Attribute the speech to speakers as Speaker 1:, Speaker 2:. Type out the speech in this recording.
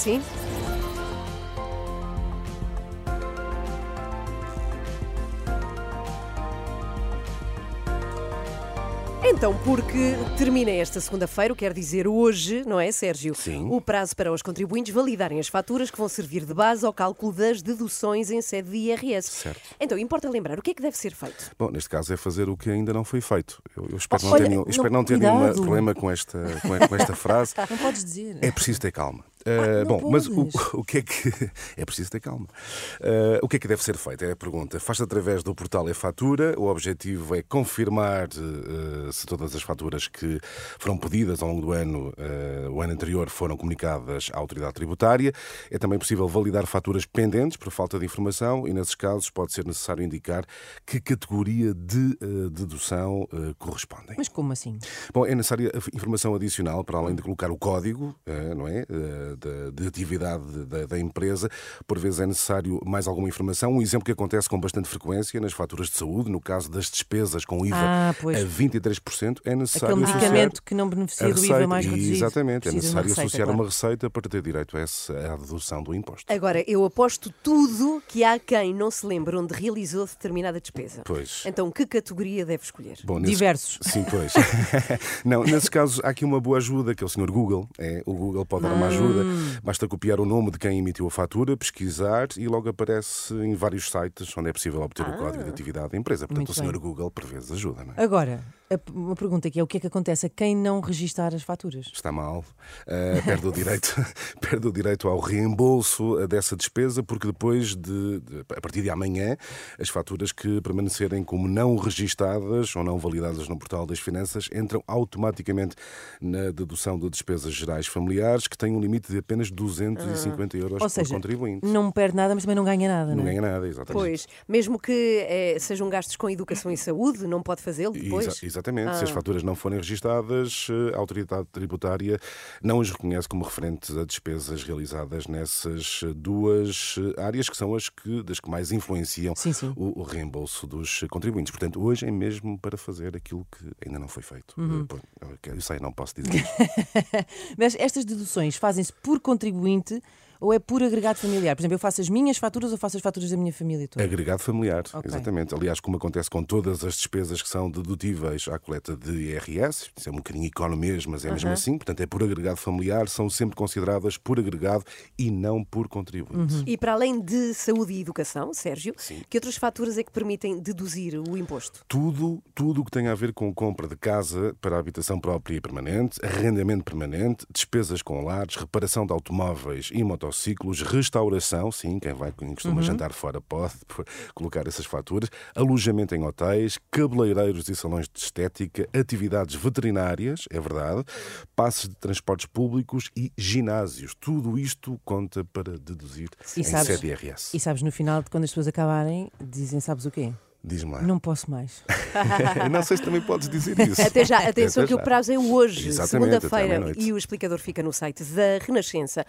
Speaker 1: Sim? Então, porque termina esta segunda-feira, quer dizer hoje, não é, Sérgio?
Speaker 2: Sim.
Speaker 1: O prazo para os contribuintes validarem as faturas que vão servir de base ao cálculo das deduções em sede de IRS.
Speaker 2: Certo.
Speaker 1: Então, importa lembrar, o que é que deve ser feito?
Speaker 2: Bom, neste caso é fazer o que ainda não foi feito. Eu, eu espero, não
Speaker 1: Olha,
Speaker 2: ter, nenhum,
Speaker 3: não-
Speaker 2: espero não ter
Speaker 3: cuidado.
Speaker 2: nenhum problema com esta, com esta frase.
Speaker 3: Não podes dizer.
Speaker 2: É preciso ter calma. Uh,
Speaker 3: não
Speaker 2: bom, mas o, o que é que. É preciso ter calma. Uh, o que é que deve ser feito? É a pergunta. Faz-se através do portal e-fatura. O objetivo é confirmar uh, se todas as faturas que foram pedidas ao longo do ano, o ano anterior, foram comunicadas à autoridade tributária. É também possível validar faturas pendentes por falta de informação e, nesses casos, pode ser necessário indicar que categoria de dedução correspondem.
Speaker 3: Mas como assim?
Speaker 2: Bom, é necessária informação adicional, para além de colocar o código, não é? De, de atividade da, da empresa. Por vezes é necessário mais alguma informação. Um exemplo que acontece com bastante frequência nas faturas de saúde, no caso das despesas com IVA
Speaker 3: Ah,
Speaker 2: a 23%, é necessário
Speaker 3: Aquele
Speaker 2: associar
Speaker 3: medicamento que não
Speaker 2: a
Speaker 3: beneficia do
Speaker 2: receita.
Speaker 3: IVA mais reduzido.
Speaker 2: Exatamente, é necessário
Speaker 3: receita,
Speaker 2: associar
Speaker 3: claro.
Speaker 2: uma receita para ter direito a essa, à dedução do imposto.
Speaker 1: Agora, eu aposto tudo que há quem não se lembre onde realizou determinada despesa.
Speaker 2: Pois.
Speaker 1: Então, que categoria deve escolher?
Speaker 2: Bom, nesse-
Speaker 3: Diversos.
Speaker 2: Sim, pois. não, nesses casos há aqui uma boa ajuda, que é o Sr. Google. É, o Google pode dar uma ajuda. Basta copiar o nome de quem emitiu a fatura, pesquisar e logo aparece em vários sites onde é possível obter o código de atividade da empresa. Portanto,
Speaker 3: Muito
Speaker 2: o Sr.
Speaker 3: bem.
Speaker 2: Google, por vezes, ajuda, não é?
Speaker 3: Agora, uma pergunta que é o que é que acontece a quem não registar as faturas?
Speaker 2: Está mal, uh, perde, o direito, perde o direito ao reembolso uh, dessa despesa, porque depois de, de- a partir de amanhã, as faturas que permanecerem como não registadas ou não validadas no portal das finanças entram automaticamente na dedução de despesas gerais familiares, que tem um limite de apenas 250 euros
Speaker 3: Ou
Speaker 2: por
Speaker 3: seja,
Speaker 2: contribuinte.
Speaker 3: não perde nada, mas também não ganha nada,
Speaker 2: Não
Speaker 3: não é?
Speaker 2: ganha nada, exatamente.
Speaker 1: Pois, mesmo que eh, sejam gastos com educação e saúde, não pode fazê-lo depois?
Speaker 2: Exa- exatamente. Se as
Speaker 1: Ah.
Speaker 2: faturas não forem registadas, eh, a autoridade tributária não as reconhece como referentes a despesas realizadas nessas eh, duas eh, áreas que são as que, das que mais influenciam
Speaker 3: Sim, sim.
Speaker 2: O, o reembolso dos contribuintes. Portanto, hoje é mesmo para fazer aquilo que ainda não foi feito.
Speaker 3: Uhum.
Speaker 2: Eu sei, não posso dizer.
Speaker 3: Mas estas deduções fazem-se por contribuinte ou é por agregado familiar? Por exemplo, eu faço as minhas faturas ou faço as faturas da minha família toda?
Speaker 2: Agregado familiar,
Speaker 3: Ok.
Speaker 2: exatamente. Aliás, como acontece com todas as despesas que são dedutíveis à coleta de IRS, isso é um bocadinho economês, mas é mesmo assim, portanto é por agregado familiar, são sempre consideradas por agregado e não por contribuinte.
Speaker 1: E para além de saúde e educação, Sérgio,
Speaker 2: Sim.
Speaker 1: que outras faturas é que permitem deduzir o imposto?
Speaker 2: Tudo, tudo o que tem a ver com compra de casa para habitação própria e permanente, arrendamento permanente, despesas com lares, reparação de automóveis e motociclos, restauração, sim, quem vai quem costuma jantar fora pode colocar essas faturas, alojamento em hotéis, cabeleireiros e salões de estética, atividades veterinárias, é verdade, passes de transportes públicos e ginásios. Tudo isto conta para deduzir
Speaker 3: E
Speaker 2: em
Speaker 3: sabes-
Speaker 2: IRS.
Speaker 3: E sabes, no final, quando as pessoas acabarem, dizem, sabes o quê?
Speaker 2: Diz-me lá.
Speaker 3: Não posso mais.
Speaker 2: Não sei se também podes dizer isso.
Speaker 1: Até já, atenção
Speaker 2: Até
Speaker 1: que o
Speaker 2: já.
Speaker 1: prazo é hoje, segunda-feira, e o explicador fica no site da Renascença.